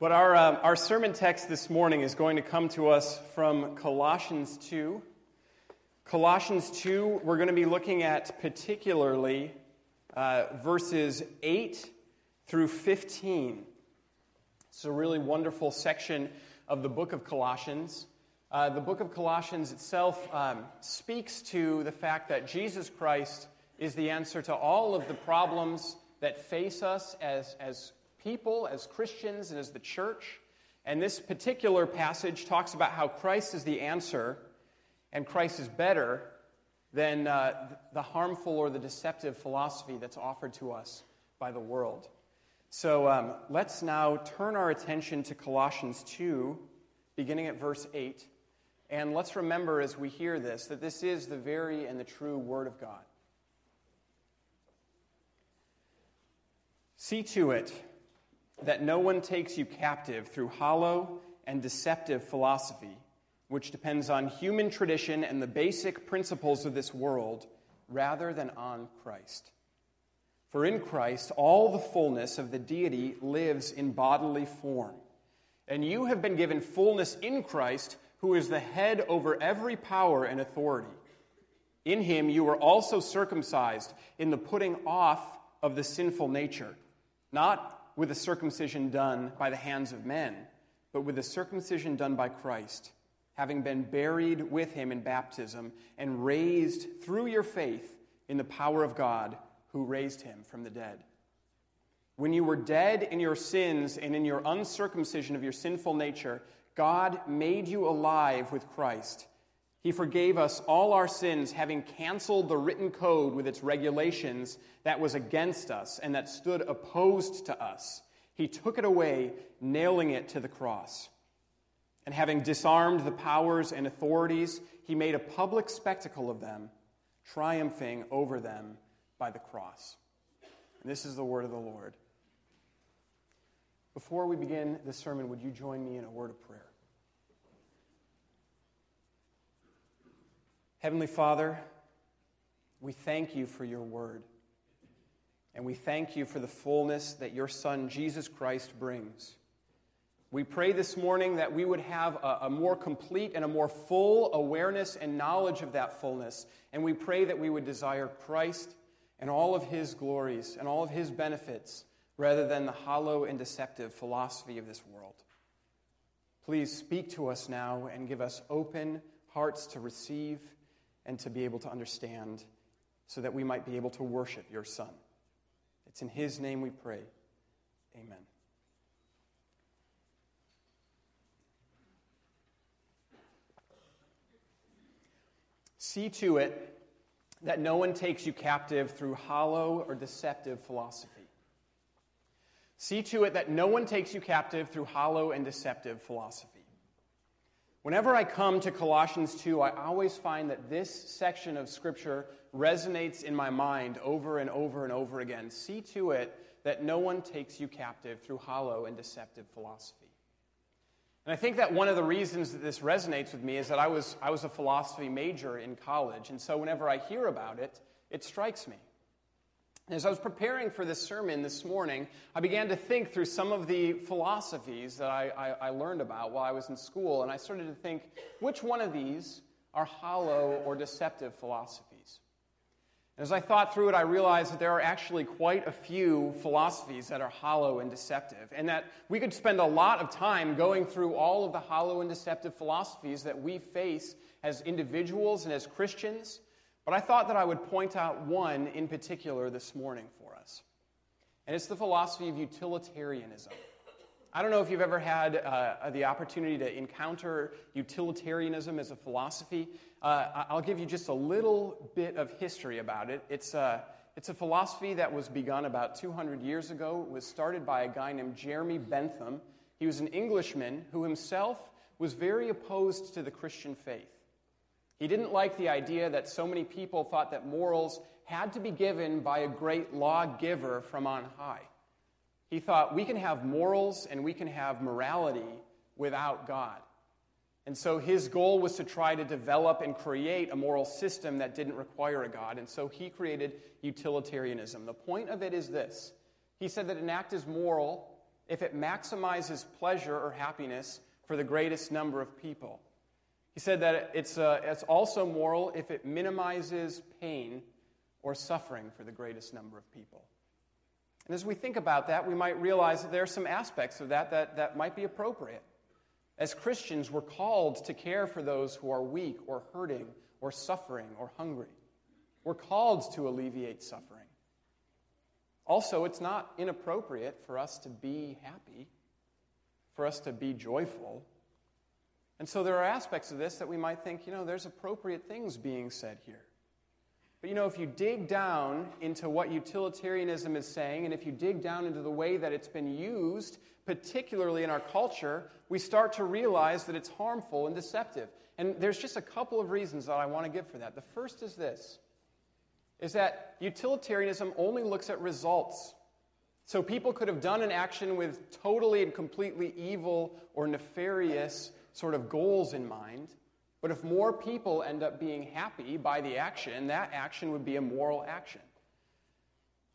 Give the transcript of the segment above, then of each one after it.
But our, um, our sermon text this morning is going to come to us from Colossians 2. Colossians 2, we're going to be looking at particularly uh, verses 8 through 15. It's a really wonderful section of the book of Colossians. Uh, the book of Colossians itself um, speaks to the fact that Jesus Christ is the answer to all of the problems that face us as, as people, as Christians, and as the church. And this particular passage talks about how Christ is the answer and Christ is better than uh, the harmful or the deceptive philosophy that's offered to us by the world. So um, let's now turn our attention to Colossians 2, beginning at verse 8. And let's remember as we hear this that this is the very and the true Word of God. See to it that no one takes you captive through hollow and deceptive philosophy, which depends on human tradition and the basic principles of this world, rather than on Christ. For in Christ, all the fullness of the deity lives in bodily form. And you have been given fullness in Christ, who is the head over every power and authority. In him you were also circumcised in the putting off of the sinful nature, not with a circumcision done by the hands of men, but with a circumcision done by Christ, having been buried with him in baptism and raised through your faith in the power of God who raised him from the dead. When you were dead in your sins and in your uncircumcision of your sinful nature, God made you alive with Christ. He forgave us all our sins, having canceled the written code with its regulations that was against us and that stood opposed to us. He took it away, nailing it to the cross. And having disarmed the powers and authorities, he made a public spectacle of them, triumphing over them by the cross. And this is the word of the Lord. Before we begin this sermon, would you join me in a word of prayer? Heavenly Father, we thank you for your word. And we thank you for the fullness that your Son, Jesus Christ, brings. We pray this morning that we would have a, a, more complete and a more full awareness and knowledge of that fullness. And we pray that we would desire Christ and all of his glories and all of his benefits rather than the hollow and deceptive philosophy of this world. Please speak to us now and give us open hearts to receive and to be able to understand so that we might be able to worship your Son. It's in His name we pray. Amen. See to it that no one takes you captive through hollow or deceptive philosophy. See to it that no one takes you captive through hollow and deceptive philosophy. Whenever I come to Colossians 2, I always find that this section of Scripture resonates in my mind over and over and over again. See to it that no one takes you captive through hollow and deceptive philosophy. And I think that one of the reasons that this resonates with me is that I was, I was a philosophy major in college, and so whenever I hear about it, it strikes me. As I was preparing for this sermon this morning, I began to think through some of the philosophies that I, I, I, learned about while I was in school, and I started to think which one of these are hollow or deceptive philosophies. As I thought through it, I realized that there are actually quite a few philosophies that are hollow and deceptive, and that we could spend a lot of time going through all of the hollow and deceptive philosophies that we face as individuals and as Christians. But I thought that I would point out one in particular this morning for us. And it's the philosophy of utilitarianism. I don't know if you've ever had uh, the opportunity to encounter utilitarianism as a philosophy. Uh, I'll give you just a little bit of history about it. It's a, it's a philosophy that was begun about 200 years ago. It was started by a guy named Jeremy Bentham. He was an Englishman who himself was very opposed to the Christian faith. He didn't like the idea that so many people thought that morals had to be given by a great lawgiver from on high. He thought we can have morals and we can have morality without God. And so his goal was to try to develop and create a moral system that didn't require a God. And so he created utilitarianism. The point of it is this He said that an act is moral if it maximizes pleasure or happiness for the greatest number of people. He said that it's, uh, it's also moral if it minimizes pain or suffering for the greatest number of people. And as we think about that, we might realize that there are some aspects of that that, that might be appropriate. As Christians, we're called to care for those who are weak or hurting or suffering or hungry. We're called to alleviate suffering. Also, it's not inappropriate for us to be happy, for us to be joyful. And so there are aspects of this that we might think, you know, there's appropriate things being said here. But you know, if you dig down into what utilitarianism is saying, and if you dig down into the way that it's been used, particularly in our culture, we start to realize that it's harmful and deceptive. And there's just a couple of reasons that I want to give for that. The first is this is that utilitarianism only looks at results. So people could have done an action with totally and completely evil or nefarious sort of goals in mind. But if more people end up being happy by the action, that action would be a moral action.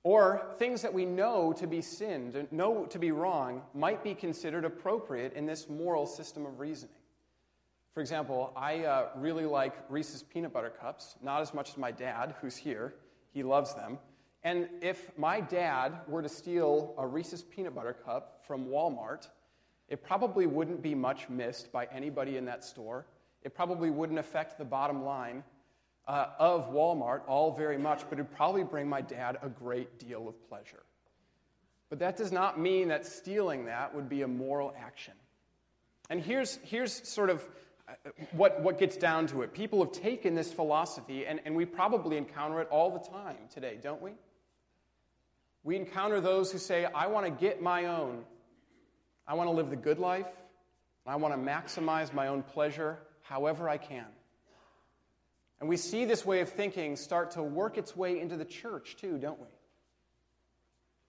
Or things that we know to be sinned, know to be wrong, might be considered appropriate in this moral system of reasoning. For example, I uh, really like Reese's peanut butter cups, not as much as my dad, who's here. He loves them. And if my dad were to steal a Reese's peanut butter cup from Walmart, it probably wouldn't be much missed by anybody in that store it probably wouldn't affect the bottom line uh, of Walmart all very much, but it would probably bring my dad a great deal of pleasure. But that does not mean that stealing that would be a moral action. And here's, here's sort of uh, what, what gets down to it. People have taken this philosophy, and, and we probably encounter it all the time today, don't we? We encounter those who say, I want to get my own. I want to live the good life. I want to maximize my own pleasure however I can. And we see this way of thinking start to work its way into the church, too, don't we?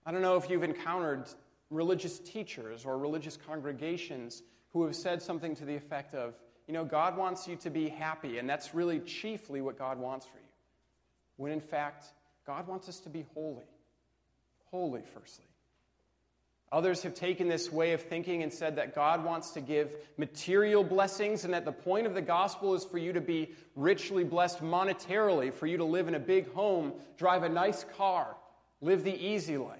I don't know if you've encountered religious teachers or religious congregations who have said something to the effect of, you know, God wants you to be happy, and that's really chiefly what God wants for you. When in fact, God wants us to be holy. Holy, firstly. Others have taken this way of thinking and said that God wants to give material blessings and that the point of the gospel is for you to be richly blessed monetarily, for you to live in a big home, drive a nice car, live the easy life.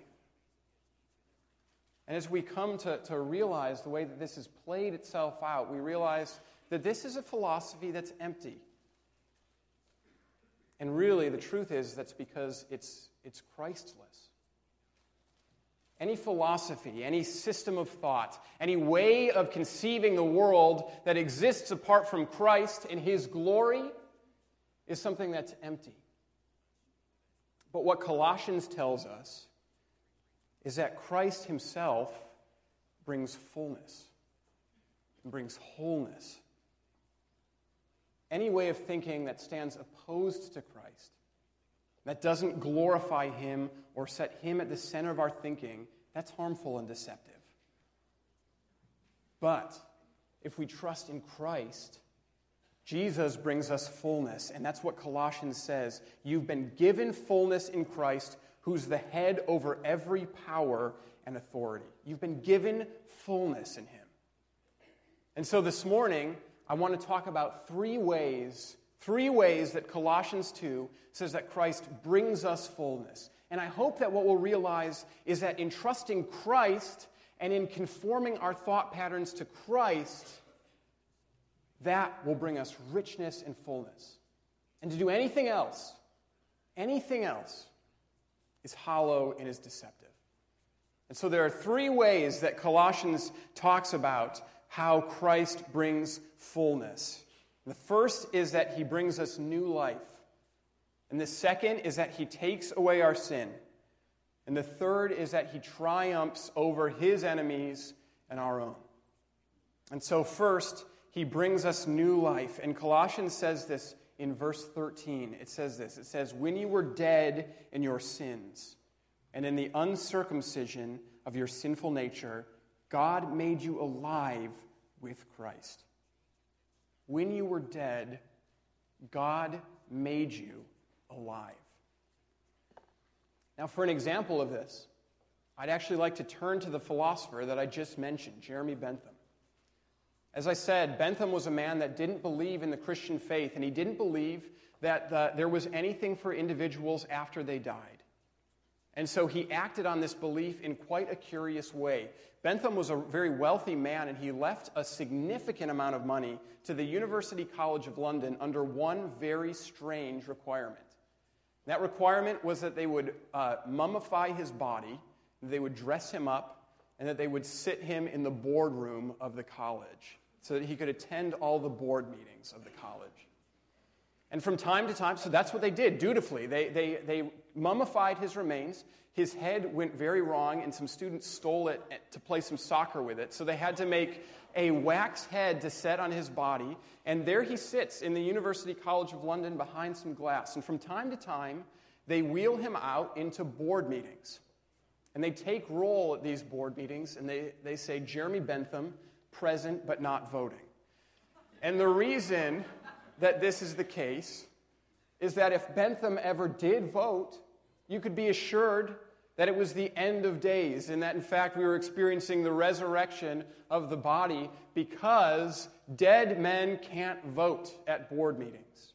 And as we come to, to realize the way that this has played itself out, we realize that this is a philosophy that's empty. And really, the truth is that's because it's, it's Christless any philosophy, any system of thought, any way of conceiving the world that exists apart from Christ and His glory is something that's empty. But what Colossians tells us is that Christ Himself brings fullness and brings wholeness. Any way of thinking that stands opposed to Christ that doesn't glorify Him or set Him at the center of our thinking, that's harmful and deceptive. But if we trust in Christ, Jesus brings us fullness. And that's what Colossians says. You've been given fullness in Christ, who's the head over every power and authority. You've been given fullness in Him. And so this morning, I want to talk about three ways Three ways that Colossians 2 says that Christ brings us fullness. And I hope that what we'll realize is that in trusting Christ and in conforming our thought patterns to Christ, that will bring us richness and fullness. And to do anything else, anything else, is hollow and is deceptive. And so there are three ways that Colossians talks about how Christ brings fullness. The first is that he brings us new life. And the second is that he takes away our sin. And the third is that he triumphs over his enemies and our own. And so, first, he brings us new life. And Colossians says this in verse 13. It says this It says, When you were dead in your sins and in the uncircumcision of your sinful nature, God made you alive with Christ. When you were dead, God made you alive. Now, for an example of this, I'd actually like to turn to the philosopher that I just mentioned, Jeremy Bentham. As I said, Bentham was a man that didn't believe in the Christian faith, and he didn't believe that the, there was anything for individuals after they died. And so he acted on this belief in quite a curious way. Bentham was a very wealthy man, and he left a significant amount of money to the University College of London under one very strange requirement. That requirement was that they would uh, mummify his body, they would dress him up, and that they would sit him in the boardroom of the college so that he could attend all the board meetings of the college. And from time to time, so that's what they did dutifully. They, they, they mummified his remains. His head went very wrong, and some students stole it to play some soccer with it. So they had to make a wax head to set on his body. And there he sits in the University College of London behind some glass. And from time to time, they wheel him out into board meetings. And they take roll at these board meetings, and they, they say, Jeremy Bentham, present but not voting. And the reason that this is the case is that if Bentham ever did vote, you could be assured that it was the end of days, and that in fact we were experiencing the resurrection of the body because dead men can't vote at board meetings.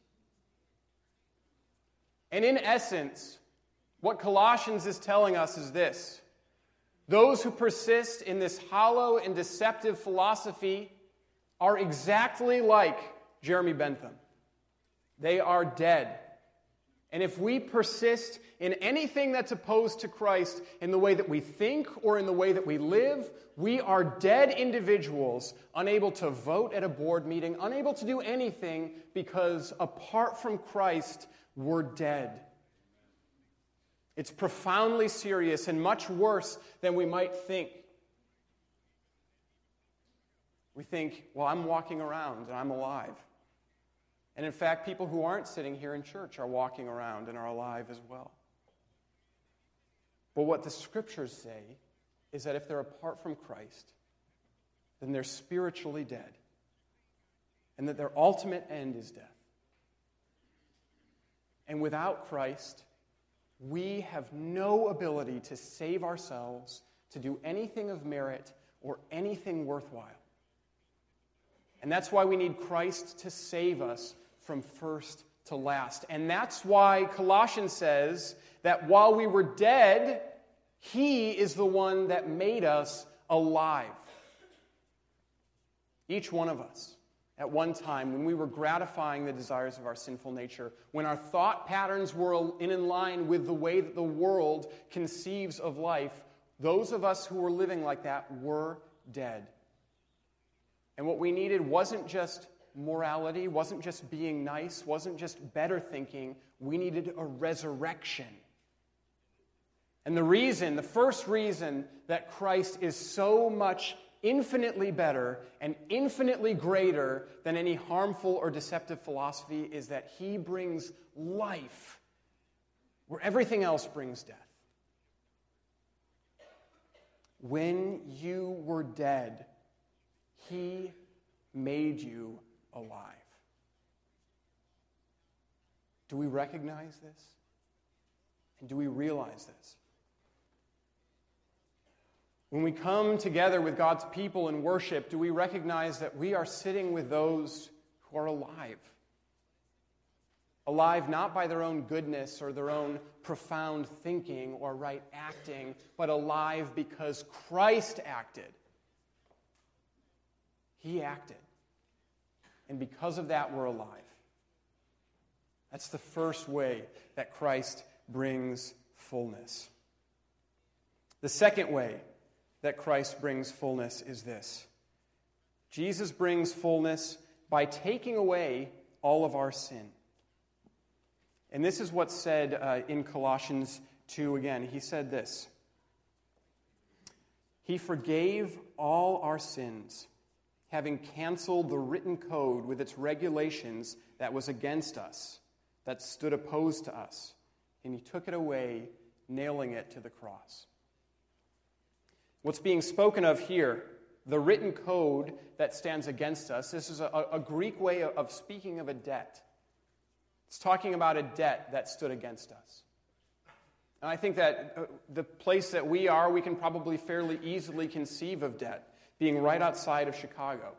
And in essence, what Colossians is telling us is this those who persist in this hollow and deceptive philosophy are exactly like Jeremy Bentham. They are dead. And if we persist in anything that's opposed to Christ in the way that we think or in the way that we live, we are dead individuals, unable to vote at a board meeting, unable to do anything because apart from Christ, we're dead. It's profoundly serious and much worse than we might think. We think, well, I'm walking around and I'm alive. And in fact, people who aren't sitting here in church are walking around and are alive as well. But what the scriptures say is that if they're apart from Christ, then they're spiritually dead, and that their ultimate end is death. And without Christ, we have no ability to save ourselves, to do anything of merit, or anything worthwhile. And that's why we need Christ to save us from first to last. And that's why Colossians says that while we were dead, He is the one that made us alive. Each one of us, at one time, when we were gratifying the desires of our sinful nature, when our thought patterns were in line with the way that the world conceives of life, those of us who were living like that were dead. And what we needed wasn't just morality, wasn't just being nice, wasn't just better thinking. We needed a resurrection. And the reason, the first reason that Christ is so much infinitely better and infinitely greater than any harmful or deceptive philosophy is that he brings life where everything else brings death. When you were dead, he made you alive. Do we recognize this? And do we realize this? When we come together with God's people in worship, do we recognize that we are sitting with those who are alive? Alive not by their own goodness or their own profound thinking or right acting, but alive because Christ acted. He acted. And because of that, we're alive. That's the first way that Christ brings fullness. The second way that Christ brings fullness is this Jesus brings fullness by taking away all of our sin. And this is what's said uh, in Colossians 2 again. He said this He forgave all our sins having canceled the written code with its regulations that was against us, that stood opposed to us, and he took it away, nailing it to the cross. What's being spoken of here, the written code that stands against us, this is a, a Greek way of speaking of a debt. It's talking about a debt that stood against us. And I think that uh, the place that we are, we can probably fairly easily conceive of debt being right outside of Chicago.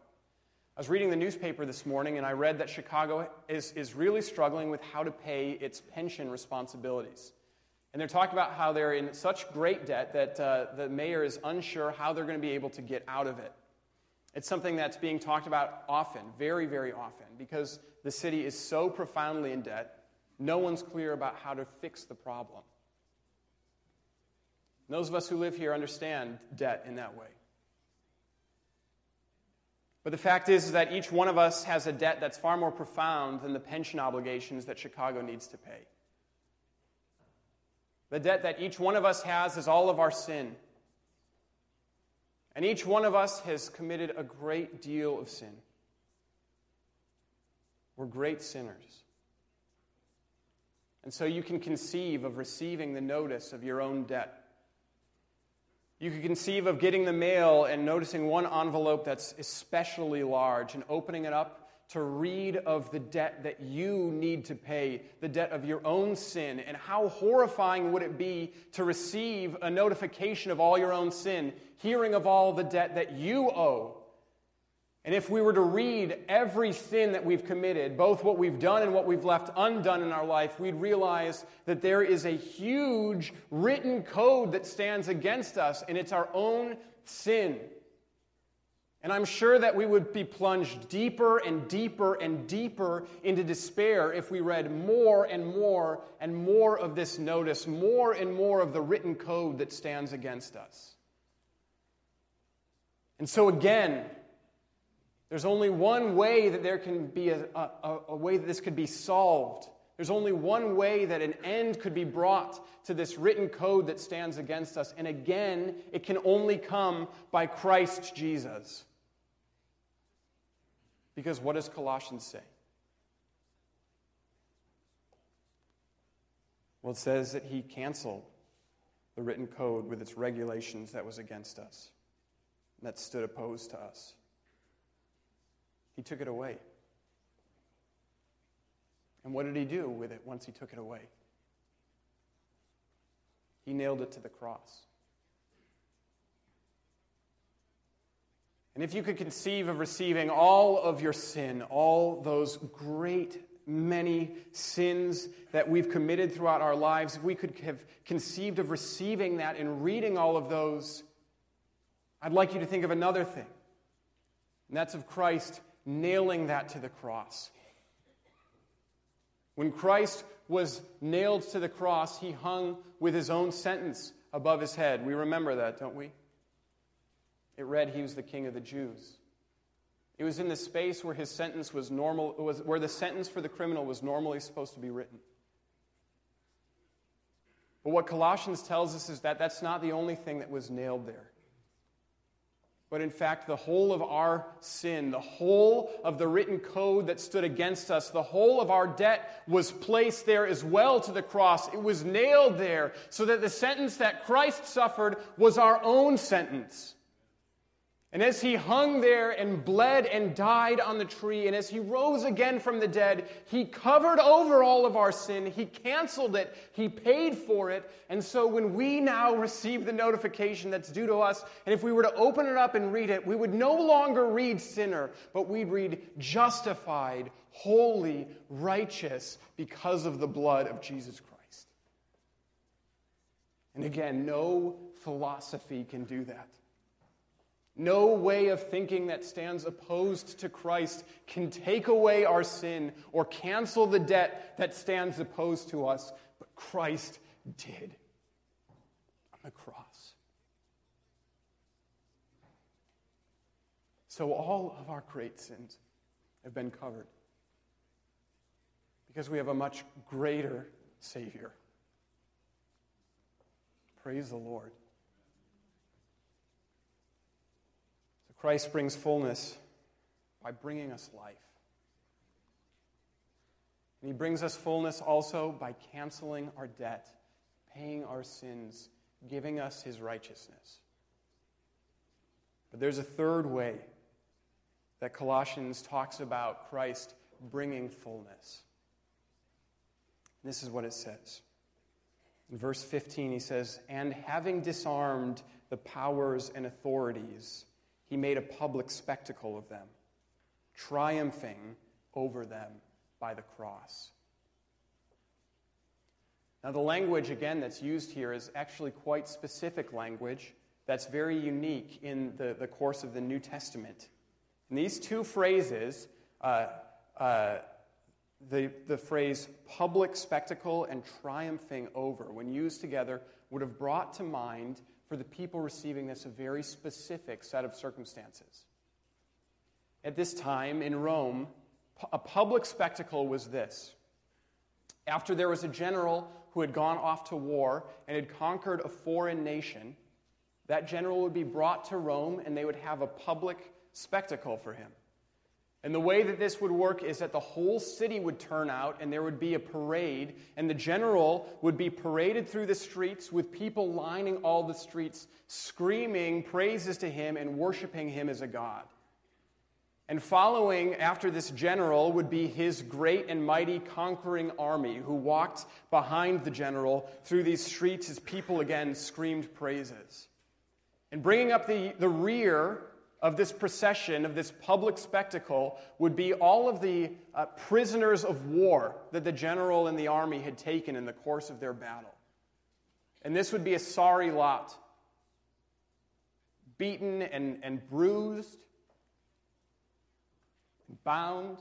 I was reading the newspaper this morning and I read that Chicago is, is really struggling with how to pay its pension responsibilities. And they're talking about how they're in such great debt that uh, the mayor is unsure how they're going to be able to get out of it. It's something that's being talked about often, very, very often, because the city is so profoundly in debt, no one's clear about how to fix the problem. those of us who live here understand debt in that way. But the fact is, is that each one of us has a debt that's far more profound than the pension obligations that Chicago needs to pay. The debt that each one of us has is all of our sin. And each one of us has committed a great deal of sin. We're great sinners. And so you can conceive of receiving the notice of your own debt. You could conceive of getting the mail and noticing one envelope that's especially large and opening it up to read of the debt that you need to pay, the debt of your own sin. And how horrifying would it be to receive a notification of all your own sin, hearing of all the debt that you owe? And if we were to read every sin that we've committed, both what we've done and what we've left undone in our life, we'd realize that there is a huge written code that stands against us, and it's our own sin. And I'm sure that we would be plunged deeper and deeper and deeper into despair if we read more and more and more of this notice, more and more of the written code that stands against us. And so, again, there's only one way that there can be a, a, a, way that this could be solved. There's only one way that an end could be brought to this written code that stands against us. And again, it can only come by Christ Jesus. Because what does Colossians say? Well, it says that he canceled the written code with its regulations that was against us, that stood opposed to us. He took it away. And what did he do with it once he took it away? He nailed it to the cross. And if you could conceive of receiving all of your sin, all those great many sins that we've committed throughout our lives, if we could have conceived of receiving that and reading all of those, I'd like you to think of another thing. And that's of Christ nailing that to the cross. When Christ was nailed to the cross, he hung with his own sentence above his head. We remember that, don't we? It read he was the king of the Jews. It was in the space where his sentence was normal, was, where the sentence for the criminal was normally supposed to be written. But what Colossians tells us is that that's not the only thing that was nailed there but in fact, the whole of our sin, the whole of the written code that stood against us, the whole of our debt was placed there as well to the cross. It was nailed there so that the sentence that Christ suffered was our own sentence. And as he hung there and bled and died on the tree, and as he rose again from the dead, he covered over all of our sin. He canceled it. He paid for it. And so when we now receive the notification that's due to us, and if we were to open it up and read it, we would no longer read sinner, but we'd read justified, holy, righteous because of the blood of Jesus Christ. And again, no philosophy can do that. No way of thinking that stands opposed to Christ can take away our sin or cancel the debt that stands opposed to us, but Christ did on the cross. So all of our great sins have been covered because we have a much greater Savior. Praise the Lord. Christ brings fullness by bringing us life. And he brings us fullness also by canceling our debt, paying our sins, giving us his righteousness. But there's a third way that Colossians talks about Christ bringing fullness. This is what it says In verse 15, he says, And having disarmed the powers and authorities, he made a public spectacle of them, triumphing over them by the cross. Now, the language, again, that's used here is actually quite specific language that's very unique in the, the course of the New Testament. And these two phrases, uh, uh, the, the phrase public spectacle and triumphing over, when used together, would have brought to mind for the people receiving this a very specific set of circumstances. At this time in Rome, a public spectacle was this. After there was a general who had gone off to war and had conquered a foreign nation, that general would be brought to Rome and they would have a public spectacle for him. And the way that this would work is that the whole city would turn out and there would be a parade, and the general would be paraded through the streets with people lining all the streets, screaming praises to him and worshiping him as a god. And following after this general would be his great and mighty conquering army who walked behind the general through these streets as people again screamed praises. And bringing up the, the rear of this procession, of this public spectacle, would be all of the uh, prisoners of war that the general and the army had taken in the course of their battle. And this would be a sorry lot. Beaten and, and bruised, bound,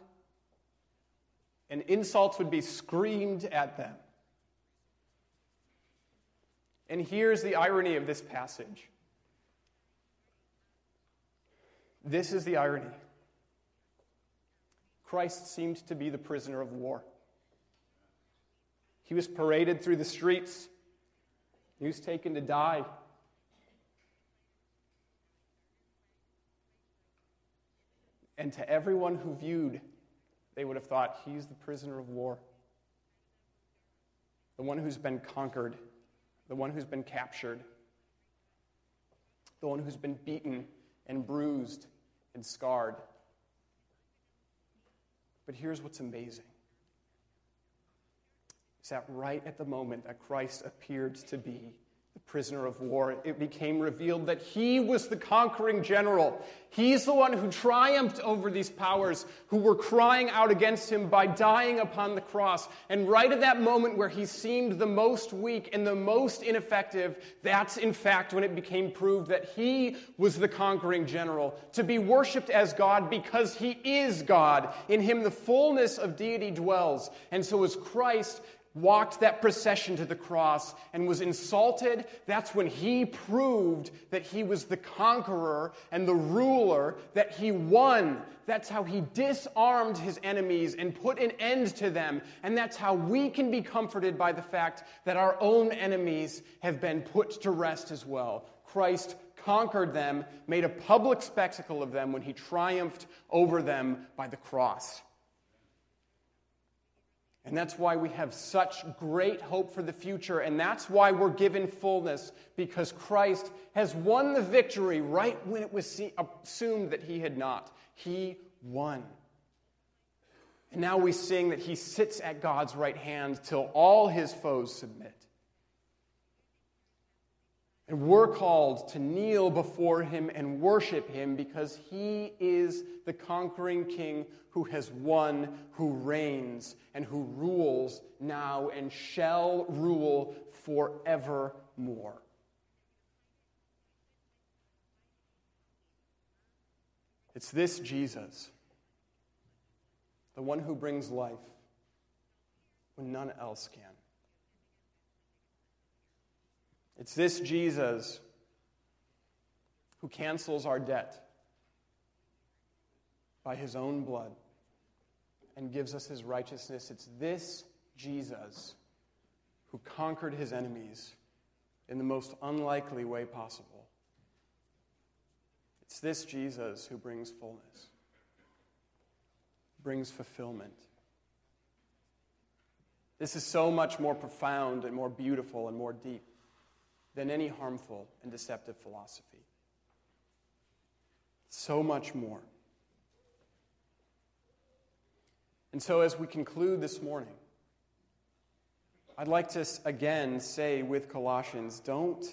and insults would be screamed at them. And here's the irony of this passage This is the irony. Christ seemed to be the prisoner of war. He was paraded through the streets. He was taken to die. And to everyone who viewed, they would have thought he's the prisoner of war, the one who's been conquered, the one who's been captured, the one who's been beaten and bruised and scarred. But here's what's amazing is that right at the moment that Christ appeared to be prisoner of war, it became revealed that he was the conquering general. He's the one who triumphed over these powers who were crying out against him by dying upon the cross. And right at that moment where he seemed the most weak and the most ineffective, that's in fact when it became proved that he was the conquering general, to be worshiped as God because he is God. In him the fullness of deity dwells. And so as Christ walked that procession to the cross and was insulted, that's when he proved that he was the conqueror and the ruler, that he won. That's how he disarmed his enemies and put an end to them. And that's how we can be comforted by the fact that our own enemies have been put to rest as well. Christ conquered them, made a public spectacle of them when he triumphed over them by the cross. And that's why we have such great hope for the future. And that's why we're given fullness, because Christ has won the victory right when it was assumed that he had not. He won. And now we sing that he sits at God's right hand till all his foes submit. And we're called to kneel before him and worship him because he is the conquering king who has won, who reigns, and who rules now and shall rule forevermore. It's this Jesus, the one who brings life when none else can. It's this Jesus who cancels our debt by his own blood and gives us his righteousness. It's this Jesus who conquered his enemies in the most unlikely way possible. It's this Jesus who brings fullness, brings fulfillment. This is so much more profound and more beautiful and more deep than any harmful and deceptive philosophy. So much more. And so, as we conclude this morning, I'd like to again say with Colossians don't,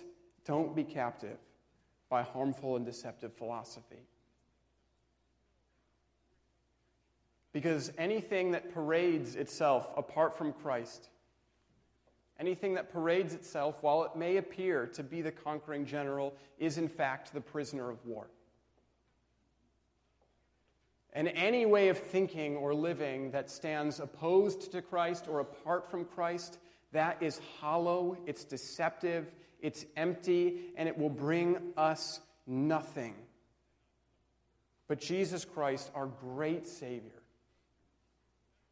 don't be captive by harmful and deceptive philosophy. Because anything that parades itself apart from Christ, anything that parades itself while it may appear to be the conquering general, is in fact the prisoner of war. And any way of thinking or living that stands opposed to Christ or apart from Christ, that is hollow, it's deceptive, it's empty, and it will bring us nothing. But Jesus Christ, our great Savior,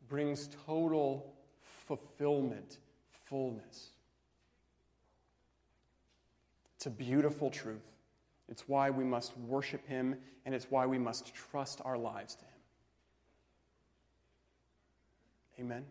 brings total fulfillment, fullness. It's a beautiful truth. It's why we must worship Him, and it's why we must trust our lives to Him. Amen.